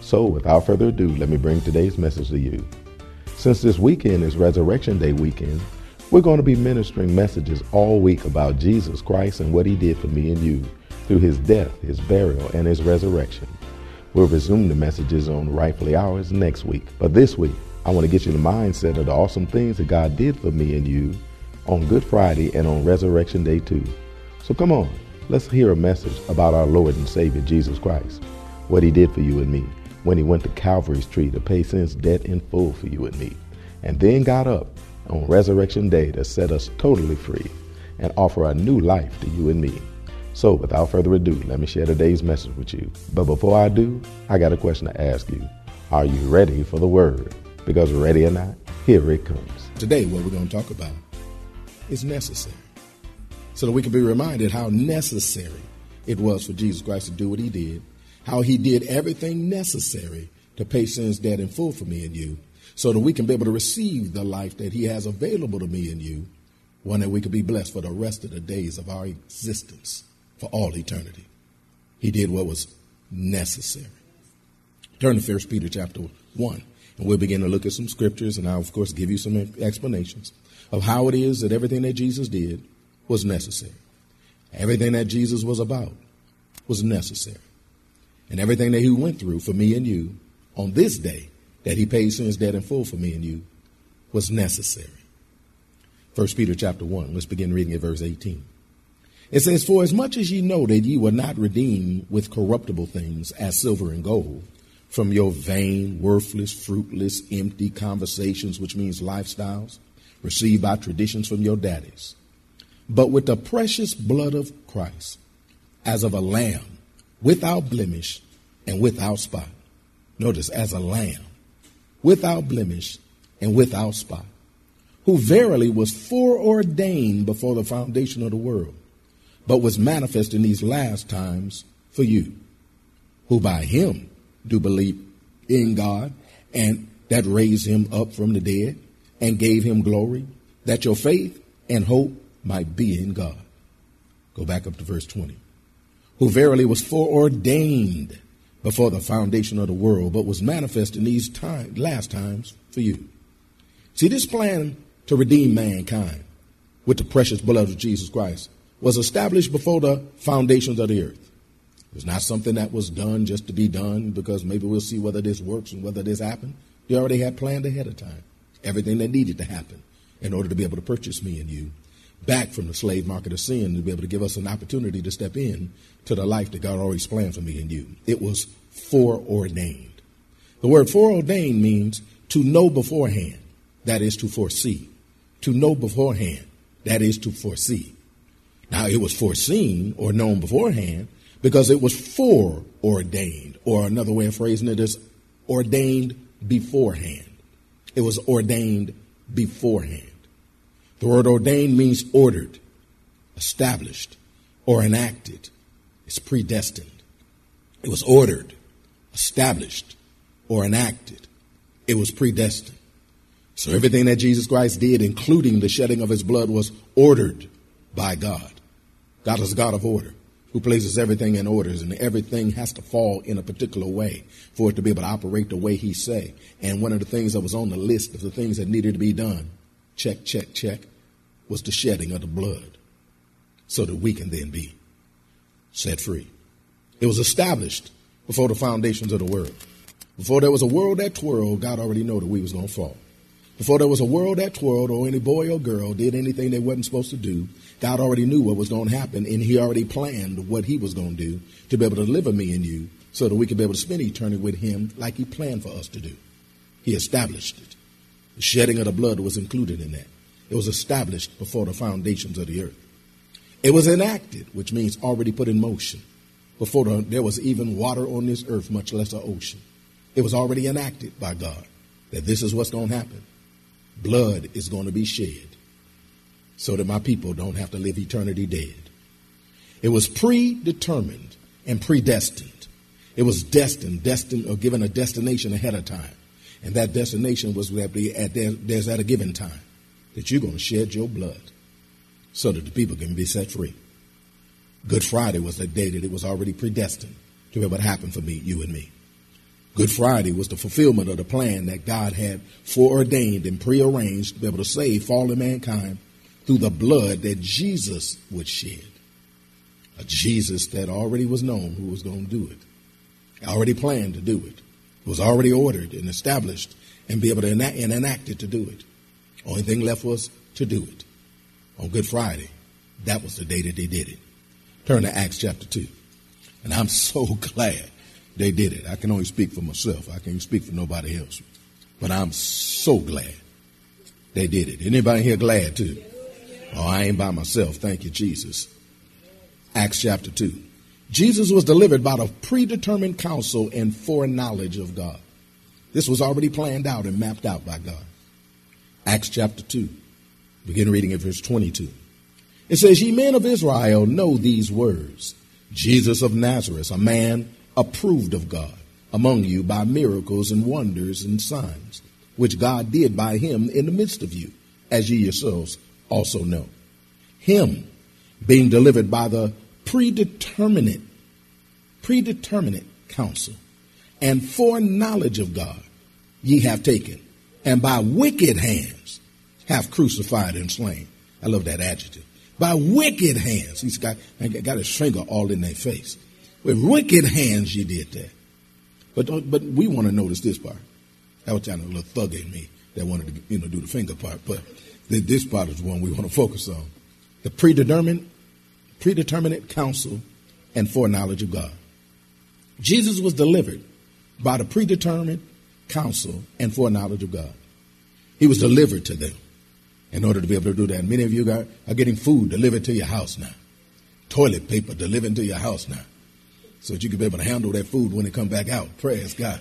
So, without further ado, let me bring today's message to you. Since this weekend is Resurrection Day weekend, we're going to be ministering messages all week about Jesus Christ and what he did for me and you through his death, his burial, and his resurrection. We'll resume the messages on Rightfully Ours next week. But this week, I want to get you in the mindset of the awesome things that God did for me and you on Good Friday and on Resurrection Day too. So come on, let's hear a message about our Lord and Savior Jesus Christ, what he did for you and me when he went to Calvary's tree to pay sin's debt in full for you and me, and then got up on Resurrection Day to set us totally free and offer a new life to you and me. So, without further ado, let me share today's message with you. But before I do, I got a question to ask you. Are you ready for the word? Because ready or not, here it comes. Today, what we're going to talk about is necessary. So that we can be reminded how necessary it was for Jesus Christ to do what he did how he did everything necessary to pay sin's debt in full for me and you, so that we can be able to receive the life that he has available to me and you, one that we could be blessed for the rest of the days of our existence, for all eternity. He did what was necessary. Turn to 1 Peter chapter 1, and we'll begin to look at some scriptures, and I'll, of course, give you some explanations of how it is that everything that Jesus did was necessary. Everything that Jesus was about was necessary and everything that he went through for me and you on this day that he paid sin's debt in full for me and you was necessary. First Peter chapter 1, let's begin reading at verse 18. It says, For as much as ye know that ye were not redeemed with corruptible things as silver and gold, from your vain, worthless, fruitless, empty conversations, which means lifestyles, received by traditions from your daddies, but with the precious blood of Christ, as of a lamb without blemish and without spot. Notice, as a lamb, without blemish and without spot, who verily was foreordained before the foundation of the world, but was manifest in these last times for you, who by him do believe in God and that raised him up from the dead and gave him glory, that your faith and hope might be in God. Go back up to verse 20 who verily was foreordained before the foundation of the world, but was manifest in these time, last times for you. See, this plan to redeem mankind with the precious blood of Jesus Christ was established before the foundations of the earth. It was not something that was done just to be done because maybe we'll see whether this works and whether this happened. He already had planned ahead of time everything that needed to happen in order to be able to purchase me and you back from the slave market of sin to be able to give us an opportunity to step in to the life that God always planned for me and you. It was foreordained. The word foreordained means to know beforehand, that is to foresee. To know beforehand, that is to foresee. Now, it was foreseen or known beforehand because it was foreordained, or another way of phrasing it is ordained beforehand. It was ordained beforehand. The word ordained means ordered, established, or enacted. It's predestined. It was ordered, established, or enacted. It was predestined. So everything that Jesus Christ did, including the shedding of his blood, was ordered by God. God is God of order who places everything in orders and everything has to fall in a particular way for it to be able to operate the way he say. And one of the things that was on the list of the things that needed to be done check, check, check, was the shedding of the blood so that we can then be set free. It was established before the foundations of the world. Before there was a world that twirled, God already knew that we was going to fall. Before there was a world that twirled or any boy or girl did anything they wasn't supposed to do, God already knew what was going to happen and he already planned what he was going to do to be able to deliver me and you so that we could be able to spend eternity with him like he planned for us to do. He established it. The shedding of the blood was included in that. It was established before the foundations of the earth. It was enacted, which means already put in motion, before the, there was even water on this earth, much less an ocean. It was already enacted by God that this is what's going to happen. Blood is going to be shed so that my people don't have to live eternity dead. It was predetermined and predestined. It was destined, destined or given a destination ahead of time. And that destination was at, the, at there, there's at a given time that you're going to shed your blood so that the people can be set free. Good Friday was the day that it was already predestined to be able to happen for me, you and me. Good Friday was the fulfillment of the plan that God had foreordained and prearranged to be able to save fallen mankind through the blood that Jesus would shed. A Jesus that already was known who was going to do it, already planned to do it, was already ordered and established and be able to enact, and enacted to do it. Only thing left was to do it. On Good Friday, that was the day that they did it. Turn to Acts chapter 2. And I'm so glad they did it. I can only speak for myself. I can't speak for nobody else. But I'm so glad they did it. Anybody here glad too? Oh, I ain't by myself. Thank you, Jesus. Acts chapter 2. Jesus was delivered by the predetermined counsel and foreknowledge of God. This was already planned out and mapped out by God. Acts chapter 2. Begin reading at verse 22. It says, Ye men of Israel know these words. Jesus of Nazareth, a man approved of God among you by miracles and wonders and signs, which God did by him in the midst of you, as ye yourselves also know. Him being delivered by the predeterminate, predeterminate counsel and foreknowledge of God ye have taken, and by wicked hands have crucified and slain. I love that adjective. By wicked hands. He's got, got his finger all in their face. With wicked hands you did that. But, uh, but we want to notice this part. That was kind of a little thug in me that wanted to you know do the finger part. But this part is the one we want to focus on. The predetermined, predeterminate counsel and foreknowledge of God. Jesus was delivered by the predetermined counsel and foreknowledge of God. He was delivered to them in order to be able to do that. Many of you are, are getting food delivered to your house now, toilet paper delivered to your house now so that you can be able to handle that food when it come back out. Praise God.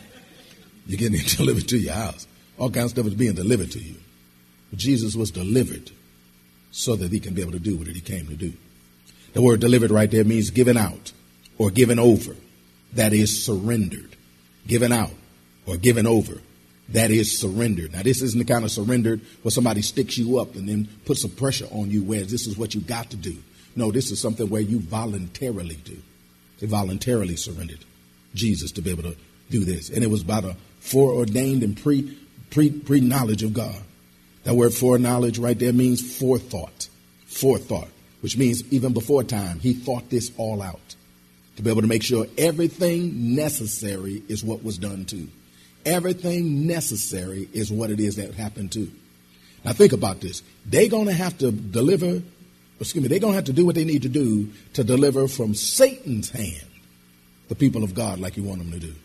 You're getting it delivered to your house. All kinds of stuff is being delivered to you. But Jesus was delivered so that he can be able to do what he came to do. The word delivered right there means given out or given over. That is surrendered. Given out or given over. That is surrendered. Now, this isn't the kind of surrendered where somebody sticks you up and then puts some pressure on you where this is what you got to do. No, this is something where you voluntarily do. They voluntarily surrendered Jesus to be able to do this. And it was by the foreordained and pre, pre, pre knowledge of God. That word foreknowledge right there means forethought. Forethought, which means even before time, he thought this all out to be able to make sure everything necessary is what was done to. Everything necessary is what it is that happened to. Now think about this. They're going to have to deliver excuse me, they're going to have to do what they need to do to deliver from Satan's hand the people of God like you want them to do.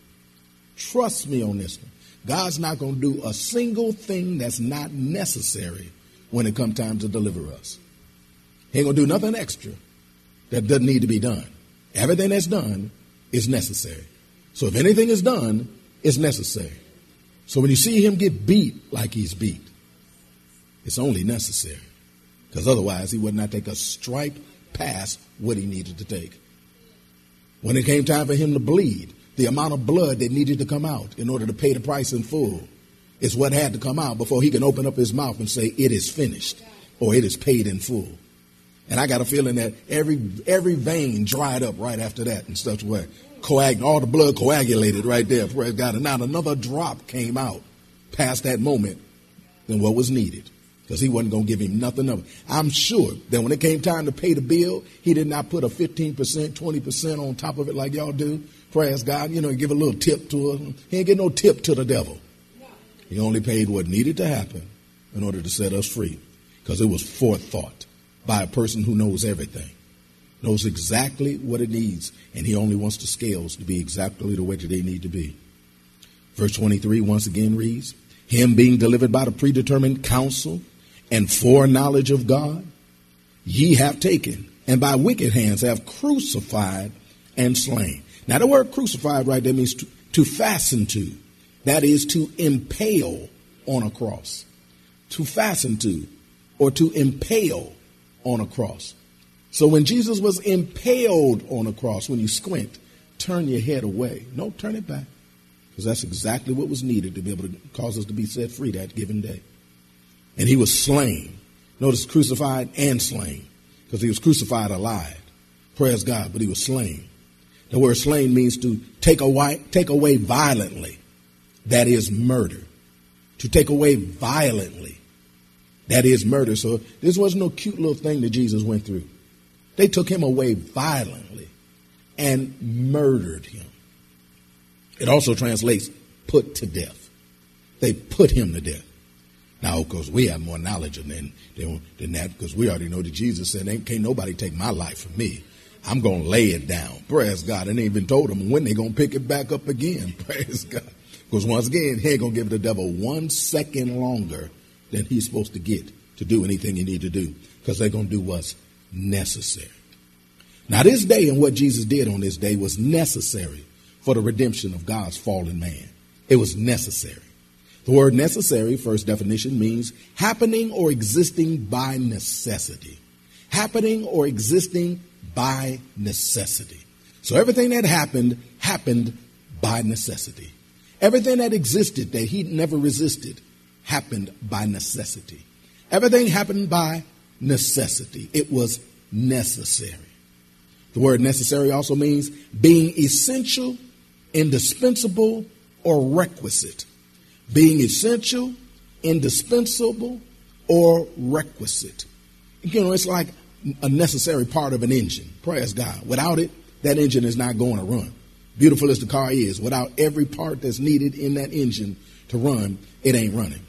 Trust me on this one. God's not going to do a single thing that's not necessary when it comes time to deliver us. He ain't going to do nothing extra that doesn't need to be done. Everything that's done is necessary. So if anything is done, it's necessary. So when you see him get beat like he's beat, it's only necessary. Because otherwise, he would not take a stripe past what he needed to take. When it came time for him to bleed, the amount of blood that needed to come out in order to pay the price in full is what had to come out before he can open up his mouth and say, It is finished, or it is paid in full. And I got a feeling that every every vein dried up right after that in such a way. Coag- all the blood coagulated right there, praise God. And not another drop came out past that moment than what was needed. because he wasn't going to give him nothing of it. I'm sure that when it came time to pay the bill, he did not put a 15%, 20% on top of it like y'all do. Praise God. You know, give a little tip to it. He ain't get no tip to the devil. He only paid what needed to happen in order to set us free because it was forethought by a person who knows everything, knows exactly what it needs, and he only wants the scales to be exactly the way that they need to be. Verse 23 once again reads, Him being delivered by the predetermined counsel and foreknowledge of God, ye have taken, and by wicked hands have crucified and slain. Now, the word crucified right there means to, to fasten to, that is, to impale on a cross. To fasten to, or to impale on a cross. So when Jesus was impaled on a cross, when you squint, turn your head away. No, turn it back. Because that's exactly what was needed to be able to cause us to be set free that given day and he was slain. Notice crucified and slain because he was crucified alive. Praise God, but he was slain. The word slain means to take away, take away violently. That is murder. To take away violently. That is murder. So this wasn't no cute little thing that Jesus went through. They took him away violently and murdered him. It also translates put to death. They put him to death. Now, of course, we have more knowledge than, than, than that because we already know that Jesus said, Ain't, can't nobody take my life from me. I'm going to lay it down. Praise God. And they even told them when they're going to pick it back up again. Praise God. Because once again, he ain't going to give the devil one second longer than he's supposed to get to do anything he need to do because they're going to do what's necessary. Now, this day and what Jesus did on this day was necessary for the redemption of God's fallen man. It was necessary. The word necessary, first definition, means happening or existing by necessity. Happening or existing by necessity. So everything that happened, happened by necessity. Everything that existed that he never resisted happened by necessity. Everything happened by necessity. It was necessary. The word necessary also means being essential, indispensable, or requisite being essential, indispensable, or requisite. You know, it's like a necessary part of an engine. Praise God. Without it, that engine is not going to run. Beautiful as the car is, without every part that's needed in that engine to run, it ain't running.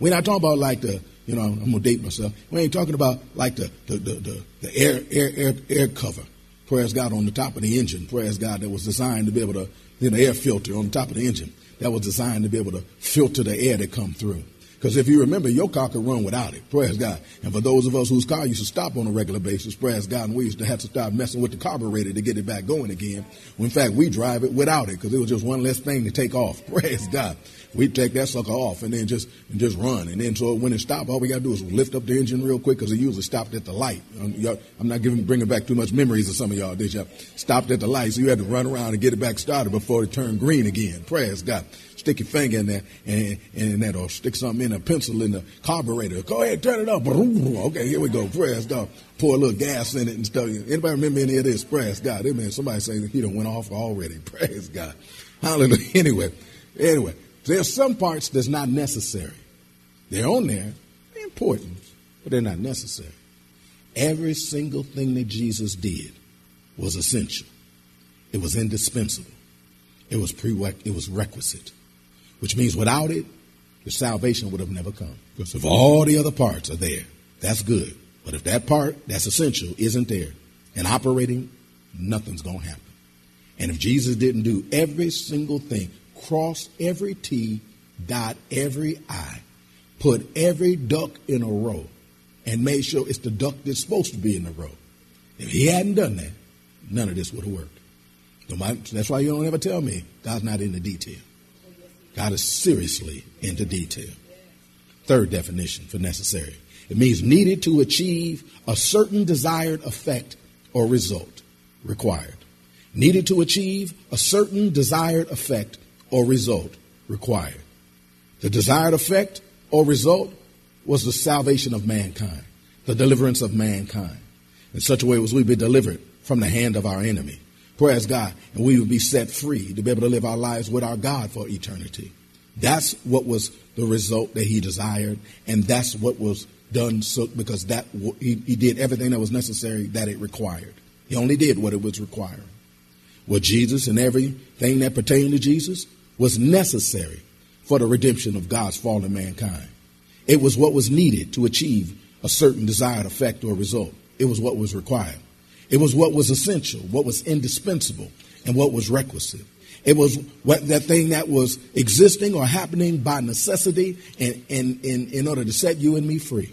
We're not talking about like the, you know, I'm gonna date myself. We ain't talking about like the the the, the, the air, air air air cover. Praise God on the top of the engine. Praise God that was designed to be able to, you know, air filter on the top of the engine that was designed to be able to filter the air that come through. Because if you remember, your car could run without it. Praise God. And for those of us whose car used to stop on a regular basis, praise God, and we used to have to start messing with the carburetor to get it back going again. Well, in fact, we drive it without it because it was just one less thing to take off. Praise God. We'd take that sucker off and then just and just run. And then so when it stopped, all we got to do is lift up the engine real quick because it usually stopped at the light. Um, I'm not giving bringing back too much memories of some of y'all. Did y'all stopped at the light, so you had to run around and get it back started before it turned green again. Praise God stick your finger in there and, and that or stick something in a pencil in the carburetor. Go ahead, turn it up. Okay, here we go. Praise God. Pour a little gas in it and stuff. Anybody remember any of this? Praise God. Amen. Somebody saying he done went off already. Praise God. Hallelujah. Anyway, anyway, there's some parts that's not necessary. They're on there. They're important, but they're not necessary. Every single thing that Jesus did was essential. It was indispensable. It was pre it was requisite which means without it, the salvation would have never come. Because if all the other parts are there, that's good. But if that part that's essential isn't there and operating, nothing's going to happen. And if Jesus didn't do every single thing, cross every T, dot every I, put every duck in a row, and made sure it's the duck that's supposed to be in the row. If he hadn't done that, none of this would have worked. That's why you don't ever tell me God's not in the detail. God is seriously into detail. Third definition for necessary it means needed to achieve a certain desired effect or result required. Needed to achieve a certain desired effect or result required. The desired effect or result was the salvation of mankind, the deliverance of mankind. In such a way as we be delivered from the hand of our enemy. Praise God. And we would be set free to be able to live our lives with our God for eternity. That's what was the result that he desired, and that's what was done so because that he, he did everything that was necessary that it required. He only did what it was requiring. Well, Jesus and everything that pertained to Jesus was necessary for the redemption of God's fallen mankind. It was what was needed to achieve a certain desired effect or result. It was what was required. It was what was essential, what was indispensable, and what was requisite. It was what that thing that was existing or happening by necessity and, and, in order to set you and me free.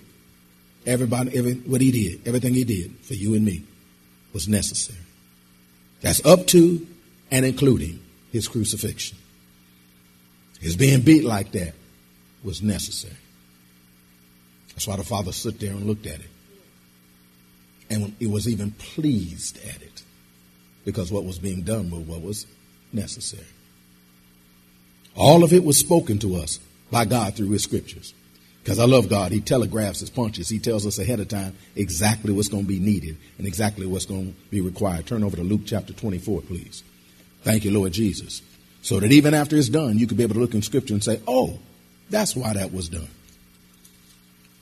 Everybody, every, what he did, everything he did for you and me was necessary. That's up to and including his crucifixion. His being beat like that was necessary. That's why the father stood there and looked at it. And he was even pleased at it because what was being done was what was necessary. All of it was spoken to us by God through his scriptures. Because I love God. He telegraphs his punches. He tells us ahead of time exactly what's going to be needed and exactly what's going to be required. Turn over to Luke chapter 24, please. Thank you, Lord Jesus. So that even after it's done, you could be able to look in scripture and say, oh, that's why that was done.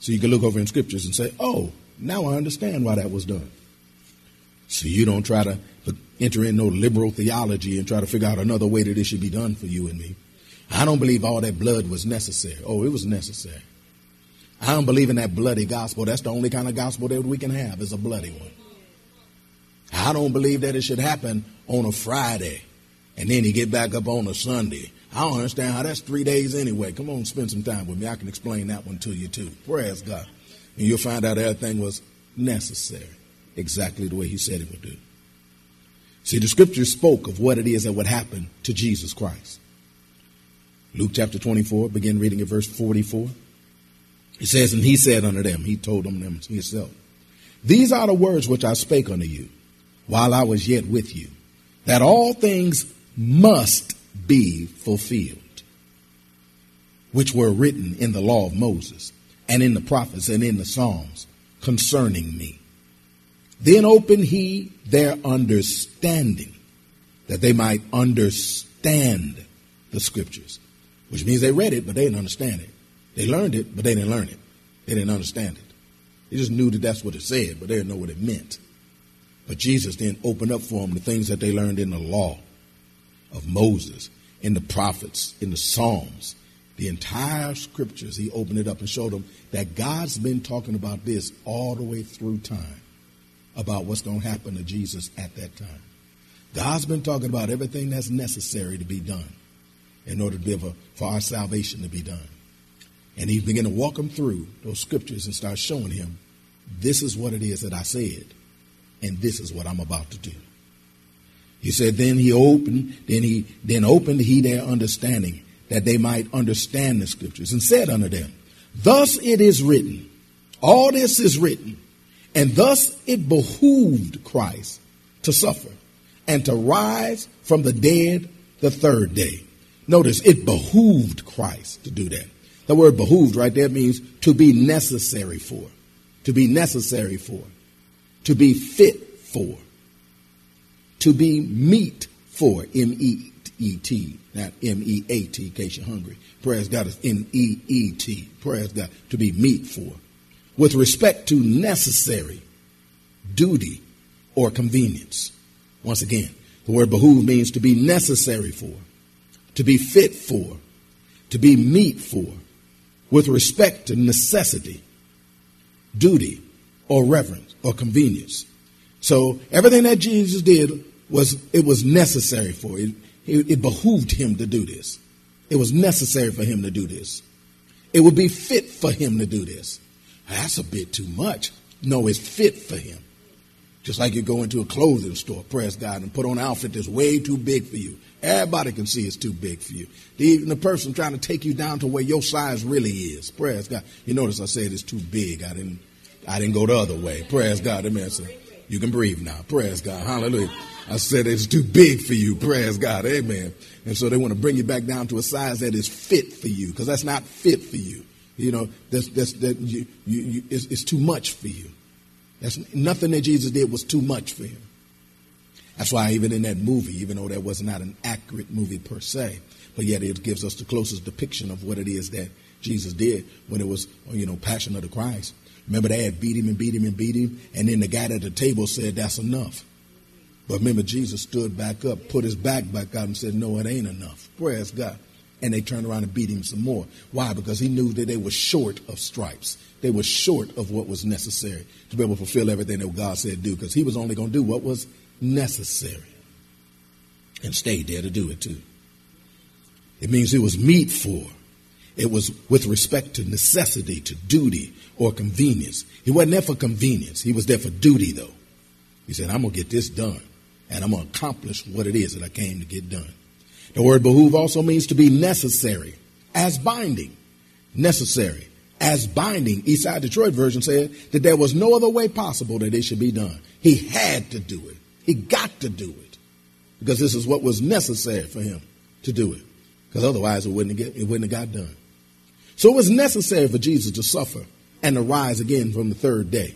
So you can look over in scriptures and say, oh, now I understand why that was done. So you don't try to enter in no liberal theology and try to figure out another way that it should be done for you and me. I don't believe all that blood was necessary. Oh, it was necessary. I don't believe in that bloody gospel. That's the only kind of gospel that we can have is a bloody one. I don't believe that it should happen on a Friday and then you get back up on a Sunday. I don't understand how that's three days anyway. Come on, spend some time with me. I can explain that one to you too. Praise God. And you'll find out everything was necessary, exactly the way he said it would do. See, the scripture spoke of what it is that would happen to Jesus Christ. Luke chapter 24, begin reading at verse 44. He says, And he said unto them, He told them himself, These are the words which I spake unto you while I was yet with you, that all things must be fulfilled, which were written in the law of Moses, and in the prophets, and in the Psalms concerning me. Then opened he their understanding, that they might understand the scriptures, which means they read it, but they didn't understand it. They learned it, but they didn't learn it. They didn't understand it. They just knew that that's what it said, but they didn't know what it meant. But Jesus then opened up for them the things that they learned in the law of Moses, in the prophets, in the Psalms, the entire scriptures. He opened it up and showed them that God's been talking about this all the way through time, about what's going to happen to Jesus at that time. God's been talking about everything that's necessary to be done in order to be able for our salvation to be done. And he began to walk him through those scriptures and start showing him, this is what it is that I said, and this is what I'm about to do. He said, then he opened, then he then opened he their understanding, that they might understand the scriptures, and said unto them, Thus it is written, all this is written, and thus it behooved Christ to suffer and to rise from the dead the third day. Notice it behooved Christ to do that. The word behooved right there means to be necessary for, to be necessary for, to be fit for, to be meet for, M E E T, not M E A T, in case you're hungry. Praise God is M E E T. Praise God, to be meet for. With respect to necessary, duty, or convenience. Once again, the word behoove means to be necessary for, to be fit for, to be meet for, with respect to necessity, duty, or reverence, or convenience. So everything that Jesus did was it was necessary for it. It, it behooved him to do this. It was necessary for him to do this. It would be fit for him to do this. That's a bit too much. No, it's fit for him. Just like you go into a clothing store, praise God, and put on an outfit that's way too big for you. Everybody can see it's too big for you. Even the person trying to take you down to where your size really is. Praise God. You notice I said it's too big. I didn't I didn't go the other way. Praise God. Amen. You can breathe now. Praise God. Hallelujah. I said it's too big for you. Praise God. Amen. And so they want to bring you back down to a size that is fit for you because that's not fit for you. You know, that's, that's, that you, you, you it's, it's too much for you. That's nothing that Jesus did was too much for him. That's why even in that movie, even though that was not an accurate movie per se, but yet it gives us the closest depiction of what it is that Jesus did when it was, you know, Passion of the Christ. Remember, they had beat him and beat him and beat him, and then the guy at the table said, That's enough. But remember, Jesus stood back up, put his back back out, and said, No, it ain't enough. Praise God. And they turned around and beat him some more. Why? Because he knew that they were short of stripes. They were short of what was necessary to be able to fulfill everything that God said do, because he was only going to do what was necessary and stayed there to do it too. It means it was meet for. It was with respect to necessity, to duty, or convenience. He wasn't there for convenience. He was there for duty, though. He said, I'm going to get this done, and I'm going to accomplish what it is that I came to get done. The word behoove also means to be necessary, as binding. Necessary, as binding. Eastside Detroit version said that there was no other way possible that it should be done. He had to do it. He got to do it because this is what was necessary for him to do it. Because otherwise, it wouldn't, get, it wouldn't have got done. So it was necessary for Jesus to suffer and to rise again from the third day.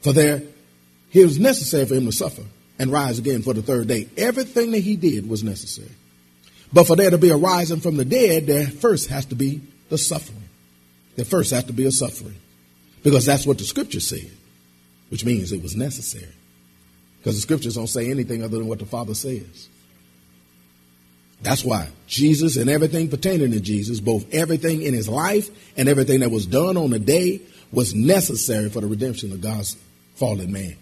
For there, it was necessary for him to suffer and rise again for the third day. Everything that he did was necessary. But for there to be a rising from the dead, there first has to be the suffering. There first has to be a suffering. Because that's what the scripture said, which means it was necessary. Because the scriptures don't say anything other than what the Father says. That's why Jesus and everything pertaining to Jesus, both everything in his life and everything that was done on the day, was necessary for the redemption of God's fallen man.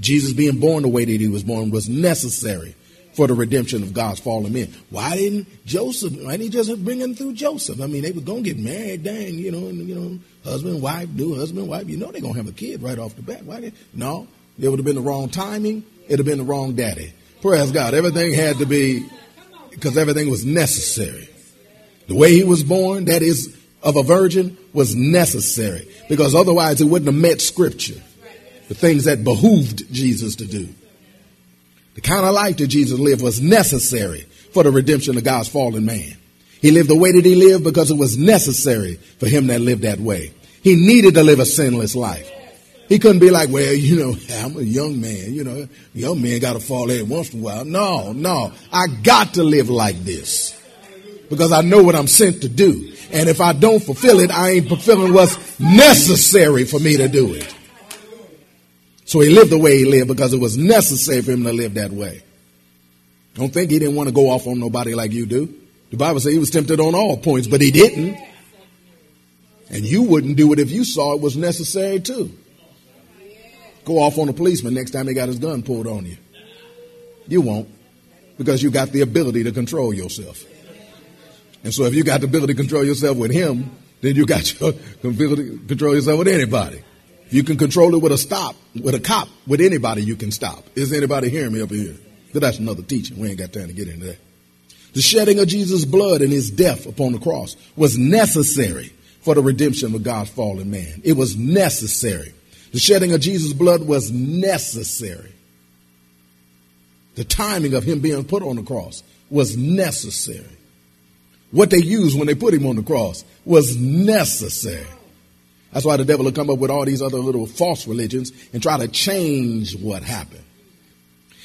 Jesus being born the way that he was born was necessary for the redemption of God's fallen men. Why didn't Joseph? Why didn't he just bring him through Joseph? I mean, they were gonna get married, dang, you know, and, you know, husband, wife, do husband, wife. You know, they're gonna have a kid right off the bat. Why did? No, it would have been the wrong timing. It'd have been the wrong daddy. Praise God. Everything had to be because everything was necessary. The way he was born, that is of a virgin, was necessary because otherwise it wouldn't have met Scripture. The things that behooved Jesus to do. The kind of life that Jesus lived was necessary for the redemption of God's fallen man. He lived the way that he lived because it was necessary for him that lived that way. He needed to live a sinless life. He couldn't be like, well, you know, I'm a young man, you know, young man got to fall every once in a while. No, no, I got to live like this because I know what I'm sent to do. And if I don't fulfill it, I ain't fulfilling what's necessary for me to do it. So he lived the way he lived because it was necessary for him to live that way. Don't think he didn't want to go off on nobody like you do. The Bible says he was tempted on all points, but he didn't. And you wouldn't do it if you saw it was necessary too. Go off on a policeman next time he got his gun pulled on you. You won't because you got the ability to control yourself. And so if you got the ability to control yourself with him, then you got your ability to control yourself with anybody. You can control it with a stop, with a cop, with anybody you can stop. Is anybody hearing me up here? But that's another teaching. We ain't got time to get into that. The shedding of Jesus' blood and his death upon the cross was necessary for the redemption of God's fallen man. It was necessary. The shedding of Jesus' blood was necessary. The timing of him being put on the cross was necessary. What they used when they put him on the cross was necessary. That's why the devil will come up with all these other little false religions and try to change what happened.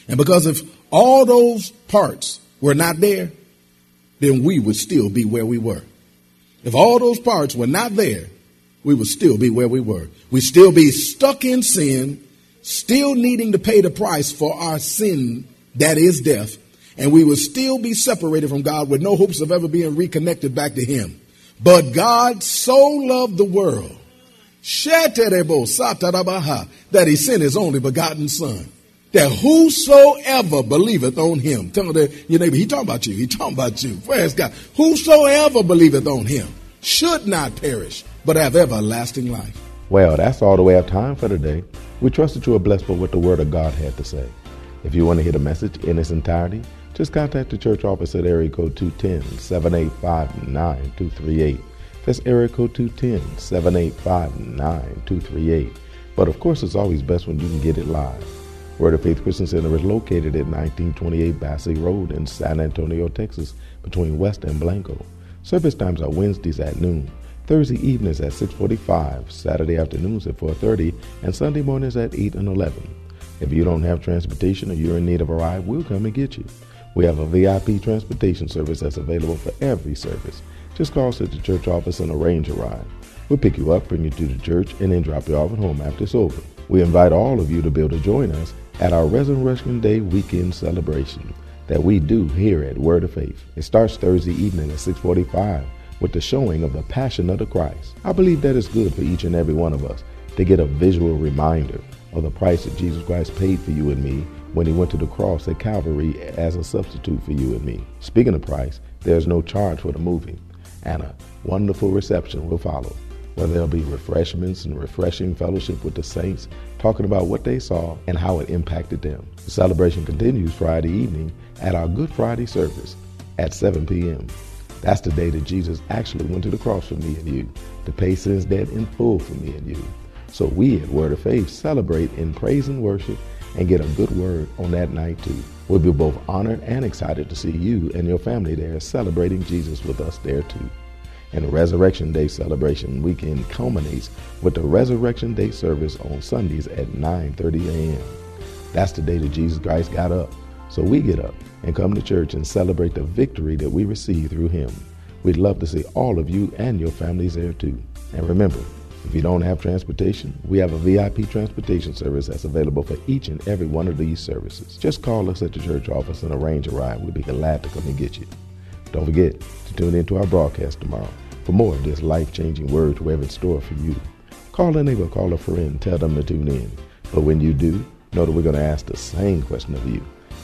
And because if all those parts were not there, then we would still be where we were. If all those parts were not there, we would still be where we were. We'd still be stuck in sin, still needing to pay the price for our sin, that is death, and we would still be separated from God with no hopes of ever being reconnected back to Him. But God so loved the world that he sent his only begotten son. That whosoever believeth on him, tell your neighbor, he talking about you, he talking about you. Praise God. Whosoever believeth on him should not perish, but have everlasting life. Well, that's all the way have time for today. We trust that you are blessed by what the Word of God had to say. If you want to hear the message in its entirety, just contact the church office at area code 210 785 9238. That's area code 210 785 9238. But of course, it's always best when you can get it live. Word of Faith Christian Center is located at 1928 Basse Road in San Antonio, Texas, between West and Blanco. Service times are Wednesdays at noon, Thursday evenings at 6:45, Saturday afternoons at 4:30, and Sunday mornings at 8 and 11. If you don't have transportation or you're in need of a ride, we'll come and get you. We have a VIP transportation service that's available for every service. Just call us at the church office and arrange a ride. We'll pick you up, bring you to the church, and then drop you off at home after it's over. We invite all of you to be able to join us at our Resurrection Day weekend celebration that we do here at Word of Faith. It starts Thursday evening at 645 with the showing of the Passion of the Christ. I believe that is good for each and every one of us to get a visual reminder of the price that Jesus Christ paid for you and me when he went to the cross at Calvary as a substitute for you and me. Speaking of price, there's no charge for the movie, and a wonderful reception will follow, where there'll be refreshments and refreshing fellowship with the saints, talking about what they saw and how it impacted them. The celebration continues Friday evening at our Good Friday service at 7 p.m. That's the day that Jesus actually went to the cross for me and you to pay sin's debt in full for me and you. So we at Word of Faith celebrate in praise and worship and get a good word on that night too. We'll be both honored and excited to see you and your family there celebrating Jesus with us there too. And the Resurrection Day celebration weekend culminates with the Resurrection Day service on Sundays at 9:30 a.m. That's the day that Jesus Christ got up. So we get up and come to church and celebrate the victory that we receive through him. We'd love to see all of you and your families there too. And remember, if you don't have transportation, we have a VIP transportation service that's available for each and every one of these services. Just call us at the church office and arrange a ride. We'll be glad to come and get you. Don't forget to tune into our broadcast tomorrow for more of this life-changing word we have in store for you. Call a neighbor, call a friend, tell them to tune in. But when you do, know that we're going to ask the same question of you.